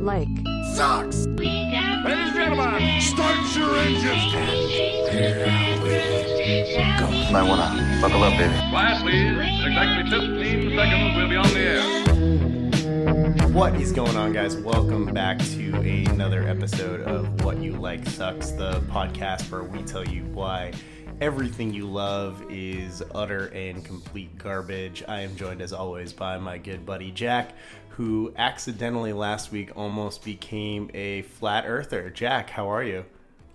like, sucks. Ladies and gentlemen, start your engines. Might wanna buckle up, baby. Class, please. In exactly 15 seconds, we'll be on the air. What is going on, guys? Welcome back to another episode of What You Like Sucks, the podcast where we tell you why everything you love is utter and complete garbage. I am joined, as always, by my good buddy Jack, who accidentally last week almost became a flat earther. Jack, how are you?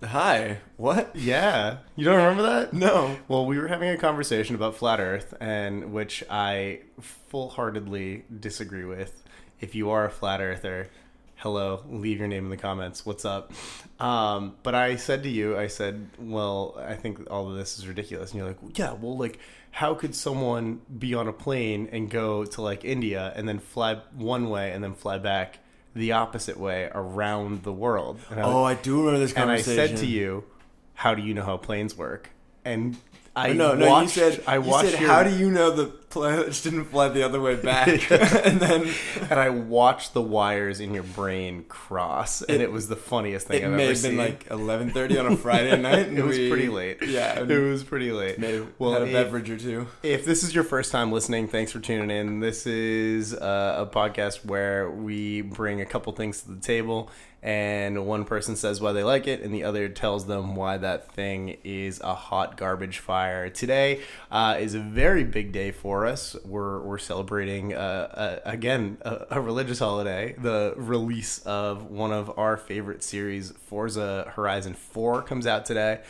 Hi. What? Yeah. You don't remember that? No. Well, we were having a conversation about flat Earth, and which I full heartedly disagree with. If you are a flat earther, hello, leave your name in the comments. What's up? Um, but I said to you, I said, well, I think all of this is ridiculous. And you're like, yeah, well, like, how could someone be on a plane and go to like India and then fly one way and then fly back the opposite way around the world? I Oh, I do remember this conversation and I said to you, "How do you know how planes work?" And I no, no, watched, you said, I you watched said, your- how do you know the planets didn't fly the other way back? and then and I watched the wires in your brain cross, and it, was the funniest thing I've ever seen. It may have been like 11.30 on a Friday night. and it was we- pretty late. Yeah. it was pretty late. may have well, had a if- beverage or two. If this is your first time listening, thanks for tuning in. This is uh, a podcast where we bring a couple things to the table, and one person says why they like it, and the other tells them why that thing is a hot garbage fire. Today uh, is a very big day for us. We're, we're celebrating, uh, uh, again, a, a religious holiday, the release of one of our favorite series, Forza Horizon 4, comes out today.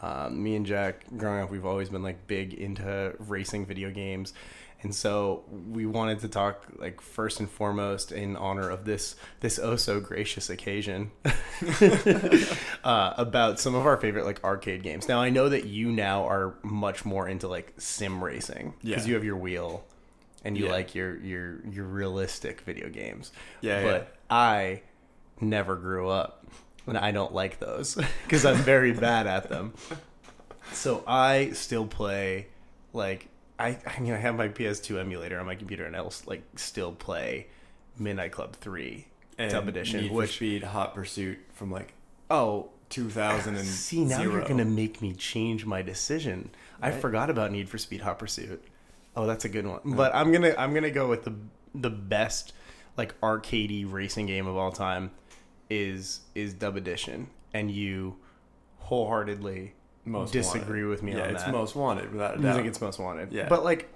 Um, me and Jack, growing up, we've always been like big into racing video games, and so we wanted to talk like first and foremost in honor of this this oh so gracious occasion uh, about some of our favorite like arcade games. Now I know that you now are much more into like sim racing because Yeah. you have your wheel and you Yeah. like your your your realistic video games. Yeah, but yeah. I never grew up and I don't like those because I'm very bad at them. So I still play like I I mean I have my PS2 emulator on my computer and I'll like still play Midnight Club 3 And Dub Edition Need for which Speed Hot Pursuit from like oh 2000 and see now you're to make me change my decision. I forgot about Need for Speed Hot Pursuit. Oh, that's a good one. But I'm going to I'm to go with the the best like arcadey racing game of all time is is Dub Edition and you wholeheartedly Most disagree wanted. with me yeah, on it's that. most wanted without a I doubt. think it's most wanted. Yeah. But like,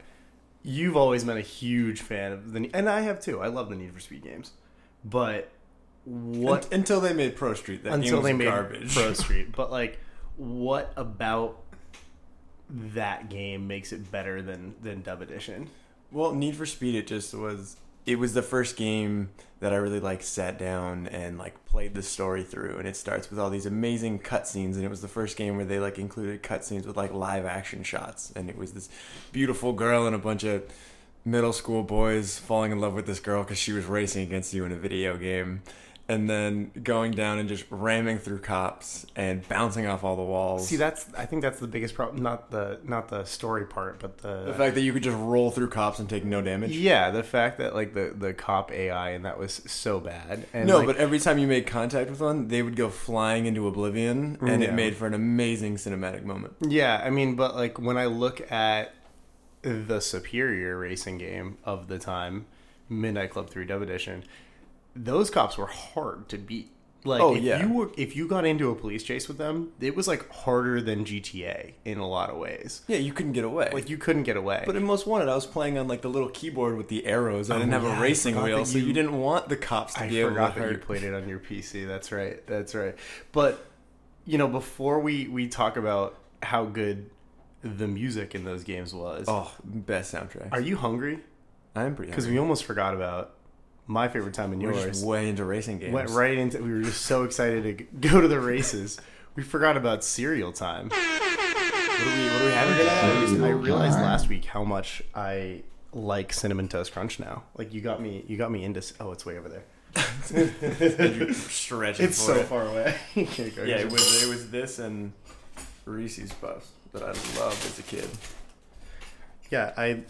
you've always been a huge fan of the, and I have too. I love the Need for Speed games, but what Un- until they made Pro Street. That until was they made garbage. Pro Street? But like, what about that game makes it better than than Dub Edition? Well, Need for Speed, it just was. It was the first game that I really like sat down and like played the story through, and it starts with all these amazing cutscenes, and it was the first game where they like included cutscenes with like live action shots, and it was this beautiful girl and a bunch of middle school boys falling in love with this girl because she was racing against you in a video game. And then going down and just ramming through cops and bouncing off all the walls. See, that's I think that's the biggest problem. Not the not the story part, but the the fact that you could just roll through cops and take no damage. yeah, the fact that like the the cop AI and that was so bad. And no, like, but every time you made contact with one, they would go flying into oblivion, and Yeah. it made for an amazing cinematic moment. Yeah, I mean, but like when I look at the superior racing game of the time, Midnight Club 3 Dub Edition, those cops were hard to beat. Like Oh, if yeah. you were if you got into a police chase with them, it was like harder than GTA in a lot of ways. Yeah, you couldn't get away. Like you couldn't get away. but in Most Wanted, I was playing on like the little keyboard with the arrows. I Oh, didn't have yeah, a I racing wheel, that so you- you didn't want the cops to I be able forgot to that you hurt. played it on your PC. That's right. That's right. But you know, before we we talk about how good the music in those games was, Oh, best soundtrack. are you hungry? I'm pretty Because we almost forgot about my favorite time in We're yours. just way into racing games. Went right into. We were just so excited to go to the races. we forgot about cereal time. What do we? What do we have? I, I realized last week how much I like cinnamon toast crunch now. Like you got me. You got me into. Oh, it's way over there. Stretching It's for so it. far away. You can't go Yeah, it was. It was this and Reese's Puffs that I loved as a kid. Yeah, I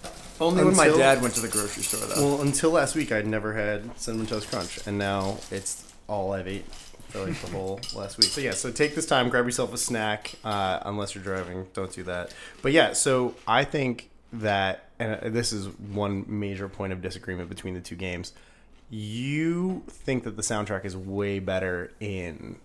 Only when my Until- dad went to the grocery store though. well until last week I'd never had cinnamon toast crunch, and now it's all I've ate for like the whole last week. So yeah, so take this time, grab yourself a snack. Uh, unless you're driving, don't do that. But yeah, so I think that, and uh, this is one major point of disagreement between the two games. You think that the soundtrack is way better in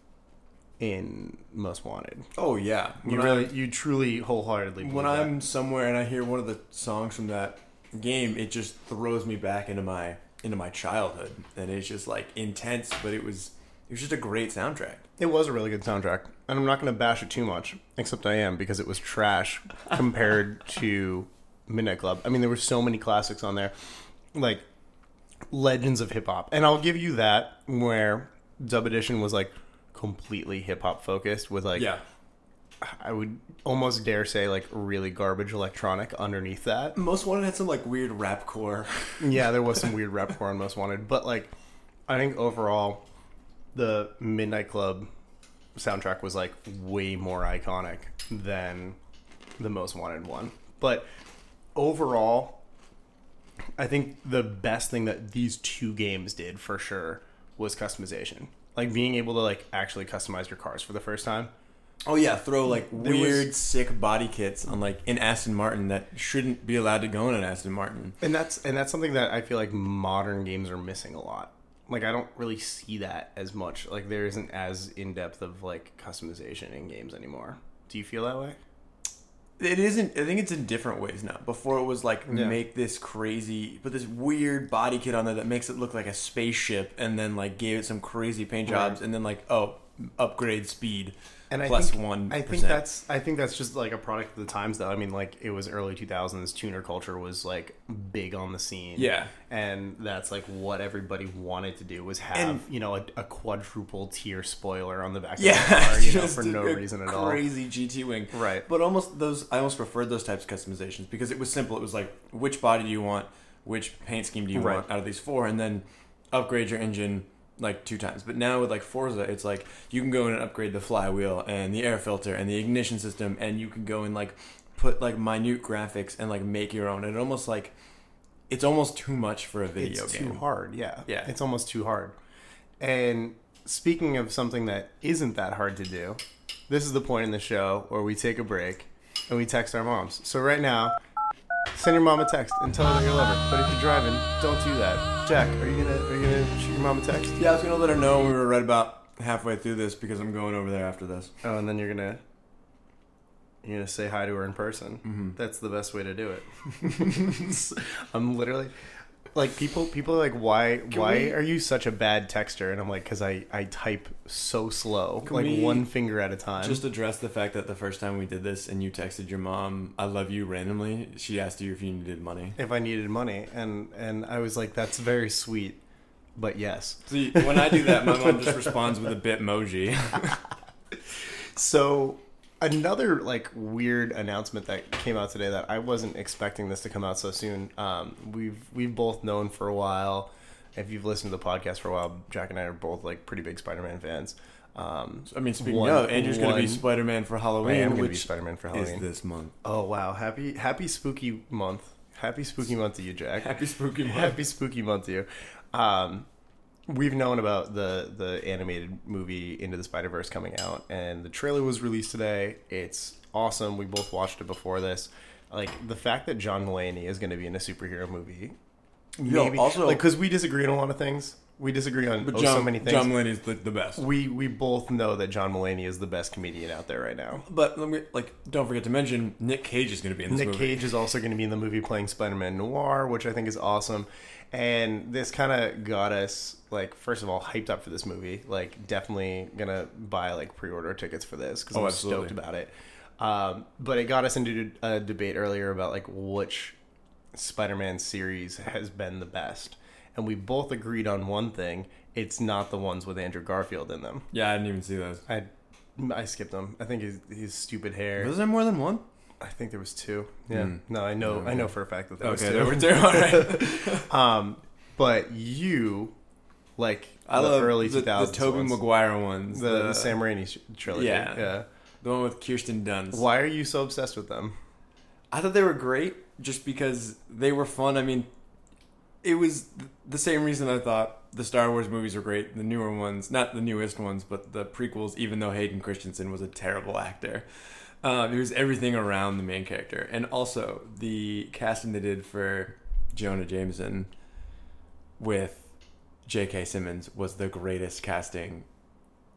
in Most Wanted. oh yeah, You When really, I- you truly, wholeheartedly. when that. I'm somewhere and I hear one of the songs from that game, it just throws me back into my into my childhood, and it's just like intense. But it was it was just a great soundtrack. It was a really good soundtrack, and I'm not going to bash it too much, except I am because it was trash compared to Midnight Club. I mean, there were so many classics on there, like legends of hip hop, and I'll give you that where Dub Edition was like completely hip hop focused with like yeah. I would almost dare say like really garbage electronic underneath that. Most Wanted had some like weird rap core. Yeah, there was some weird rap core on Most Wanted, but like, I think overall, the Midnight Club soundtrack was like way more iconic than the Most Wanted one. But overall, I think the best thing that these two games did for sure was customization. Like being able to like actually customize your cars for the first time. Oh yeah, throw like There was- weird, sick body kits on like an Aston Martin that shouldn't be allowed to go in an Aston Martin. And that's and that's something that I feel like modern games are missing a lot. Like I don't really see that as much. Like there isn't as in depth of like customization in games anymore. Do you feel that way? It isn't. I think it's in different ways now. Before it was like Yeah. make this crazy, put this weird body kit on there that makes it look like a spaceship, and then like gave it some crazy paint jobs, Right. and then like oh, upgrade speed And I think, one. I think that's I think that's just like a product of the times though. I mean like it was early 2000s tuner culture was like big on the scene. Yeah. And that's like what everybody wanted to do was have, And- you know, a, a quadruple tier spoiler on the back of the car, you know, for no reason at all. Crazy GT wing, Right. But almost those. I almost preferred those types of customizations because it was simple. It was like which body do you want, which paint scheme do you Right. want out of these four, and then upgrade your engine like two times. But now with like Forza, it's like you can go in and upgrade the flywheel and the air filter and the ignition system, and you can go and like put like minute graphics and like make your own. And it almost like it's almost too much for a video game. it's game. too hard yeah Yeah. it's almost too hard and speaking of something that isn't that hard to do this is the point in the show where we take a break and we text our moms so right now send your mom a text and tell her that you love her. But if you're driving don't do that. Jack are you gonna are you gonna shoot your mom a text? Yeah, I was gonna let her know we were right about halfway through this because I'm going over there after this. oh and then you're gonna you're gonna say hi to her in person. Mm-hmm. that's the best way to do it. I'm literally like people people are like why why we- are you such a bad texter and i'm like because i i type so slow like one finger at a time Just address the fact that the first time we did this and you texted your mom, "I love you" randomly. She asked you if you needed money. if i needed money and and i was like that's very sweet but yes See, when I do that, my mom just responds with a bitmoji. So another like weird announcement that came out today that I wasn't expecting this to come out so soon. Um, we've we've both known for a while. If you've listened to the podcast for a while, Jack and I are both like pretty big Spider-Man fans. Um, I mean, speaking One- of, Andrew's gonna be Spider Man for Halloween. I am going to be Spider-Man for is Halloween. this month. Oh wow! Happy Happy Spooky Month! Happy Spooky Month to you, Jack. Happy spooky month. Happy Spooky Month to you. Um, we've known about the the animated movie Into the Spider Verse coming out, and the trailer was released today. It's awesome. We both watched it before this. Like the fact that John Mulaney is going to be in a superhero movie. Yo, Maybe, also- like because we disagree on a lot of things. We disagree on But oh, John, so many things. John Mulaney's the, the best. we we both know that John Mulaney is the best comedian out there right now. But let me, like, don't forget to mention Nick Cage is going to be in this movie. Nick movie. Cage is also going to be in the movie playing Spider-Man Noir, which I think is awesome. And this kind of got us like first of all hyped up for this movie. Like definitely gonna buy like pre-order tickets for this because Oh, I'm absolutely. stoked about it. Um, but it got us into a debate earlier about like which Spider-Man series has been the best, and we both agreed on one thing: it's not the ones with Andrew Garfield in them. Yeah, I didn't even see those. I I skipped them. I think his his stupid hair. Was there more than one? I think there was two. Yeah. Hmm. No, I know. I know for a fact that there was Okay, two. there were two. All right. Um, but you like I the love early the, two thousands. the Tobey Maguire ones. the, the Sam Raimi trilogy. Yeah. yeah. the one with Kirsten Dunst. Why are you so obsessed with them? I thought they were great. just because they were fun. I mean, it was the same reason I thought the Star Wars movies were great, the newer ones, not the newest ones, but the prequels. Even though Hayden Christensen was a terrible actor, um, it was everything around the main character, and also the casting they did for Jonah Jameson with J.K. Simmons was the greatest casting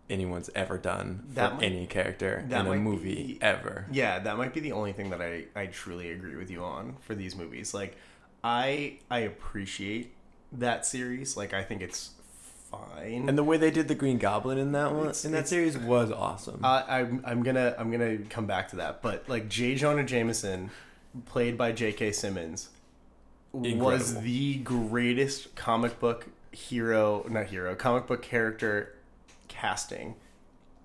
anyone's ever done for That might- any character in a movie be- ever. Yeah, that might be the only thing that I, I truly agree with you on for these movies. Like, I I appreciate that series. Like, I think it's fine. And the way they did the Green Goblin in that one It's- in that series was awesome. I, I'm I'm gonna I'm gonna come back to that. But like J. Jonah Jameson, played by J.K. Simmons, was the greatest comic book hero, not hero, comic book character casting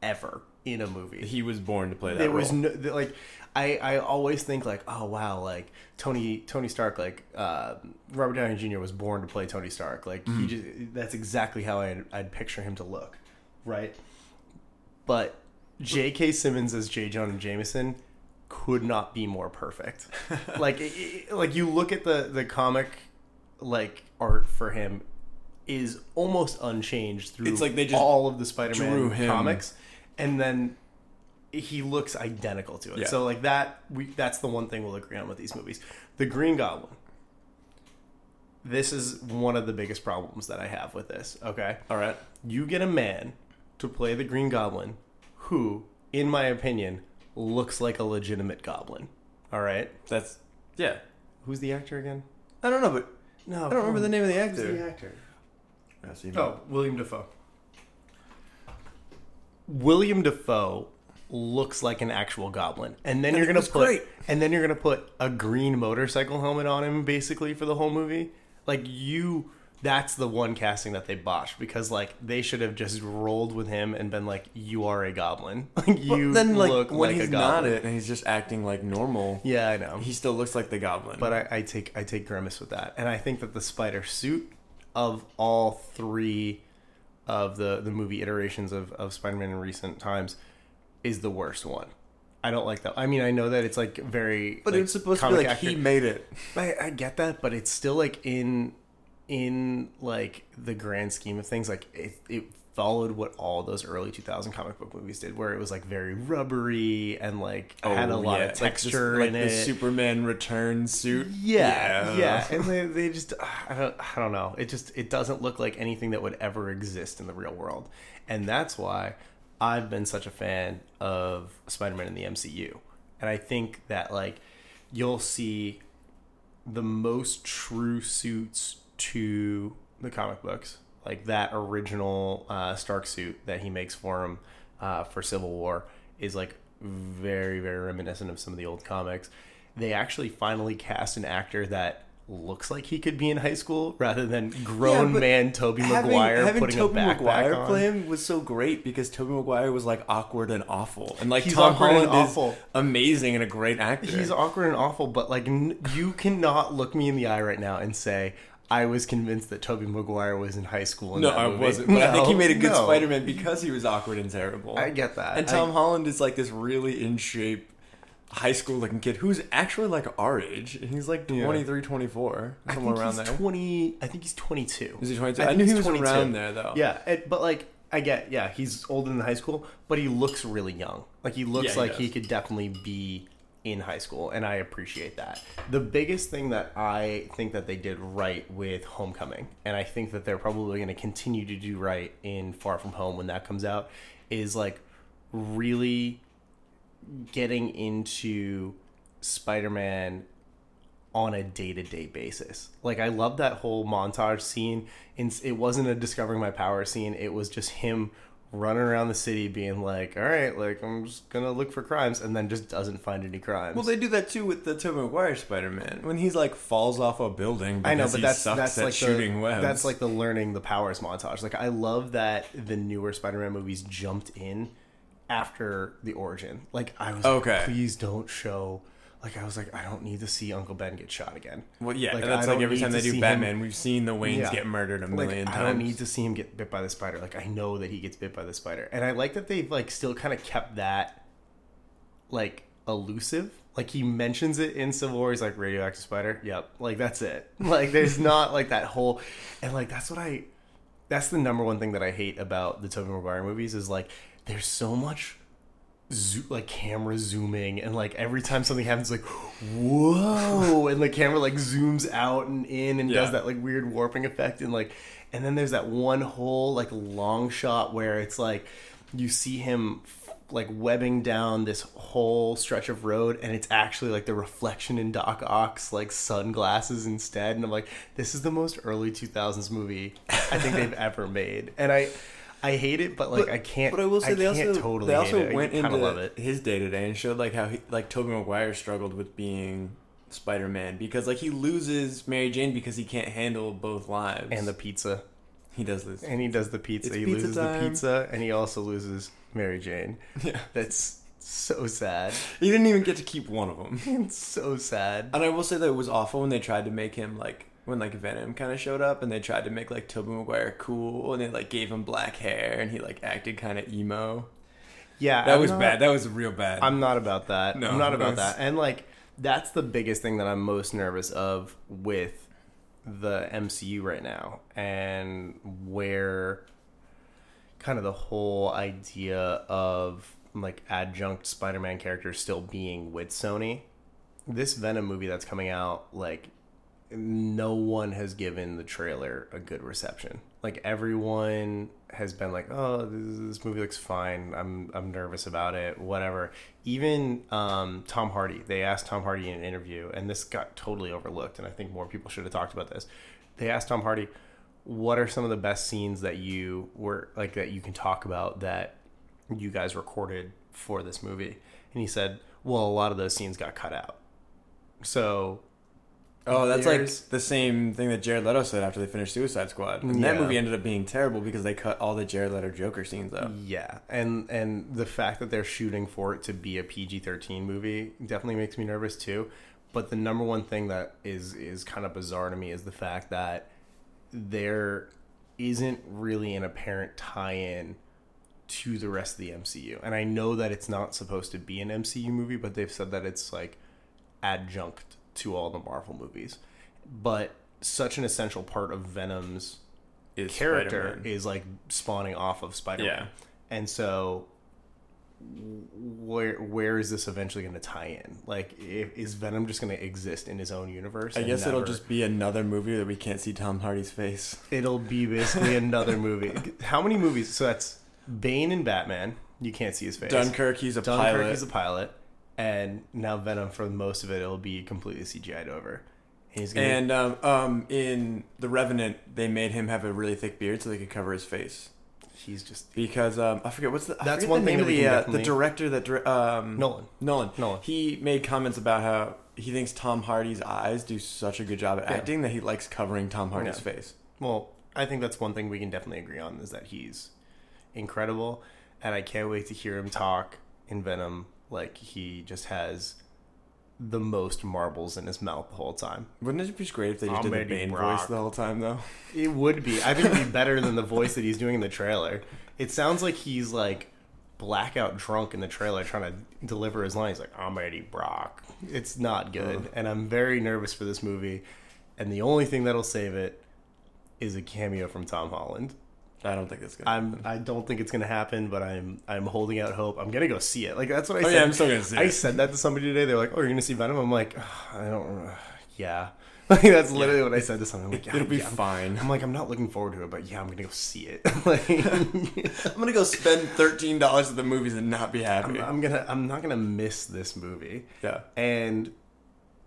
ever in a movie. he was born to play that there role. was no like I, I always think like oh wow like Tony Tony Stark like uh, Robert Downey Jr. was born to play Tony Stark like Mm-hmm. he just that's exactly how I'd, I'd picture him to look right but J.K. Simmons as J. Jonah Jameson could not be more perfect like it, it- like you look at the the comic like art for him is almost unchanged through It's like they just all of the Spider-Man comics and then he looks identical to it. Yeah. So like that we that's the one thing we'll agree on with these movies. The Green Goblin. This is one of the biggest problems that I have with this, okay? All right. You get a man to play the Green Goblin who in my opinion looks like a legitimate goblin. All right? That's yeah. Who's the actor again? I don't know, but No, I don't remember the name of the Who's actor. the actor? Yeah, see, Oh, William Dafoe. William Dafoe looks like an actual goblin, and then And you're gonna put, great. and then you're gonna put a green motorcycle helmet on him, basically for the whole movie. Like you, that's the one casting that they botched because like they should have just rolled with him and been like, "You are a goblin. Like you then like look when like he's a not goblin." it and he's just acting like normal, Yeah, I know. he still looks like the Goblin. But I, I take I take grimace with that, and I think that the spider suit of all three of the the movie iterations of, of Spider-Man in recent times is the worst one. I don't like that. I mean, I know that it's like very, but like, it's supposed to be like actor- he made it. I, I get that, but it's still like in in like the grand scheme of things, like it, it followed what all those early 2000 comic book movies did, where it was like very rubbery and like oh, had a lot Oh, yeah, of like texture this- like in the it. Superman return suit. Yeah, yeah, and they, they just uh, I don't I don't know. It just it doesn't look like anything that would ever exist in the real world, and that's why I've been such a fan of Spider-Man in the MCU, and I think that like you'll see the most true suits to the comic books, like that original uh, Stark suit that he makes for him uh, for Civil War, is like very very reminiscent of some of the old comics. They actually finally cast an actor that looks like he could be in high school rather than grown but man Tobey having, Maguire having putting Tobey a backpack Maguire on. play him was so great because Tobey Maguire was like awkward and awful, and like He's Tom Holland is awful. amazing and a great actor. He's awkward and awful, but like n- you cannot look me in the eye right now and say I was convinced that Tobey Maguire was in high school. In no, that I movie." wasn't. But I think he made a good no. Spider-Man because he was awkward and terrible. I get that. And I- Tom Holland is like this really in shape high school looking kid who's actually like our age. And he's like Yeah. 23, 24, somewhere around there. twenty. I think he's twenty-two. Is he 22? I I, knew he was 22. around there though. Yeah, it, but like I get, yeah, he's older than high school, but he looks really young. Like he looks Yeah, like he could definitely be in high school, and I appreciate that. The biggest thing that I think that they did right with Homecoming, and I think that they're probably going to continue to do right in Far From Home when that comes out, is like really getting into Spider-Man on a day-to-day basis. Like I love that whole montage scene. And it wasn't a discovering my power scene. It was just him running around the city being like, "All right, like I'm just going to look for crimes," and then just doesn't find any crimes. Well, they do that too with the Tobey Maguire Spider-Man when he's like falls off a building. Because I know, but that's that's at like shooting the, webs. That's like the learning the powers montage. Like I love that the newer Spider-Man movies jumped in after the origin. Like I was Okay. like, please don't show. Like I was like, I don't need to see Uncle Ben get shot again. well, yeah, Like, that's I like every time they do him- Batman, we've seen the Waynes Yeah. get murdered a Like, million I times. don't need to see him get bit by the spider. Like I know that he gets bit by the spider, and I like that they've like still kind of kept that like elusive like he mentions it in Civil War. He's like radioactive spider. Yep, like that's it. Like there's not like that whole, and like that's what I, that's the number one thing that I hate about the Tobey Maguire movies is like there's so much. Zo- like camera zooming and like every time something happens like whoa and the camera like zooms out and in and does that like weird warping effect and like and then there's that one whole like long shot where it's like you see him like webbing down this whole stretch of road and it's actually like the reflection in Doc Ock's like sunglasses instead and I'm like this is the most early 2000s movie I think they've ever made. And I I hate it but like I can't But I will say they also totally they also went I into love it. his day to day and showed like how he, like Tobey Maguire struggled with being Spider Man because like he loses Mary Jane because he can't handle both lives. And the pizza. He does lose. and he does the pizza. It's he pizza loses the pizza and he also loses Mary Jane. Yeah. that's so sad. He didn't even get to keep one of them. it's so sad. And I will say that it was awful when they tried to make him like when like Venom kind of showed up and they tried to make like Tobey Maguire cool and they like gave him black hair and he like acted kind of emo. yeah That I'm was not- bad. That was real bad. I'm not about that. No, I'm not about that's- that. And like that's the biggest thing that I'm most nervous of with the MCU right now and where kind of the whole idea of like adjunct Spider-Man characters still being with Sony. This Venom movie that's coming out like no one has given the trailer a good reception. Like everyone has been like, "Oh, this, this movie looks fine. I'm I'm nervous about it. Whatever." Even um, Tom Hardy, they asked Tom Hardy in an interview, and this got totally overlooked. And I think more people should have talked about this. They asked Tom Hardy, "What are some of the best scenes that you were like that you can talk about that you guys recorded for this movie?" And he said, "Well, a lot of those scenes got cut out." So oh, that's there's- like the same thing that Jared Leto said after they finished Suicide Squad. And that movie ended up being terrible because they cut all the Jared Leto Joker scenes out. Yeah, and and the fact that they're shooting for it to be a PG thirteen movie definitely makes me nervous too. But the number one thing that is is kind of bizarre to me is the fact that there isn't really an apparent tie-in to the rest of the MCU. And I know that it's not supposed to be an MCU movie, but they've said that it's like adjunct to all the Marvel movies. But such an essential part of Venom's Is character Spider-Man. is like spawning off of Spider-Man. Yeah. And so where where is this eventually going to tie in? Like if, is Venom just going to exist in his own universe? I guess it'll just be another movie that we can't see Tom Hardy's face. it'll be basically another movie. How many movies? So that's Bane and Batman. You can't see his face. Dunkirk, he's a Dunkirk pilot. is a pilot, and now Venom for most of it it'll be completely CGI'd over. And he's gonna and um, um, in The Revenant, they made him have a really thick beard so they could cover his face. he's just because um, I forget what's the I That's forget one the thing name that of we the can uh, the definitely- director that dir- um, Nolan. Nolan Nolan. he made comments about how he thinks Tom Hardy's eyes do such a good job at Yeah. acting that he likes covering Tom Hardy's Yeah. face. Well, I think that's one thing we can definitely agree on is that he's incredible, and I can't wait to hear him talk in Venom like he just has the most marbles in his mouth the whole time. Wouldn't it be great if they just did the Almighty Bane Brock. voice the whole time though? It would be. I think it'd be better than the voice that he's doing in the trailer. It sounds like he's like blackout drunk in the trailer trying to deliver his lines like I'm Eddie Brock. It's not good, and I'm very nervous for this movie. And the only thing that'll save it is a cameo from Tom Holland. I don't think that's gonna. I'm happen. I don't think it's gonna happen, but I'm I'm holding out hope. I'm gonna go see it. Like that's what I Oh, said. yeah, I'm still gonna see I it. said that to somebody today. They're like, "Oh, you're gonna see Venom?" I'm like, "Ugh, I don't. uh, yeah, like that's literally what I said to someone. I'm like, yeah, It'll be yeah. fine. I'm like, I'm not looking forward to it, but yeah, I'm gonna go see it. like, I'm gonna go spend thirteen dollars at the movies and not be happy. I'm, I'm gonna I'm not gonna miss this movie. yeah. And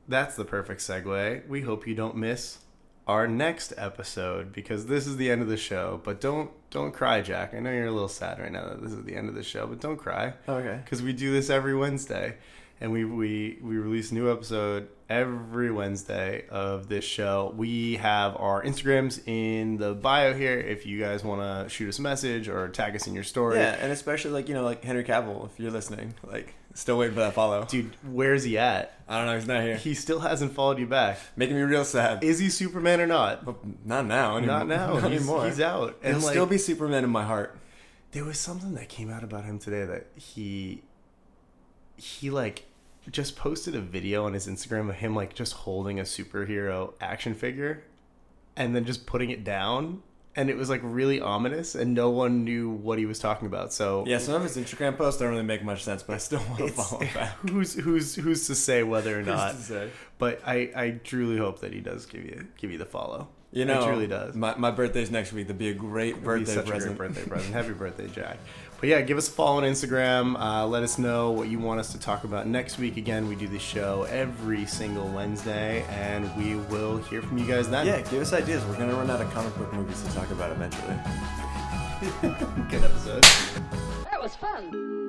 that's the perfect segue. We hope you don't miss our next episode because this is the end of the show. But don't don't cry, Jack. I know you're a little sad right now that this is the end of the show, but don't cry Okay. because we do this every Wednesday, and we we we release a new episode every Wednesday of this show. We have our Instagrams in the bio here if you guys want to shoot us a message or tag us in your story. Yeah, and especially like you know like Henry Cavill, if you're listening, like still waiting for that follow. Dude, where's he at? I don't know, he's not here. He still hasn't followed you back. Making me real sad. Is he Superman or not? But not now. Anymore. Not now. Not he's, anymore. he's out. He'll And like, still be Superman in my heart. there was something that came out about him today that he he like just posted a video on his Instagram of him like just holding a superhero action figure and then just putting it down and it was like really ominous and no one knew what he was talking about. So Yeah, some of his Instagram posts don't really make much sense, but I still want to follow back. who's who's who's to say whether or not but I I truly hope that he does give you give you the follow. You know, he truly does. My, my birthday's next week. That'd be a great It'd be birthday such present. a great birthday present. Happy birthday, Jack. But yeah, give us a follow on Instagram. Uh, let us know what you want us to talk about next week. Again, we do the show every single Wednesday, and we will hear from you guys then. Yeah, give us ideas. We're gonna run out of comic book movies to talk about eventually. good episode. That was fun.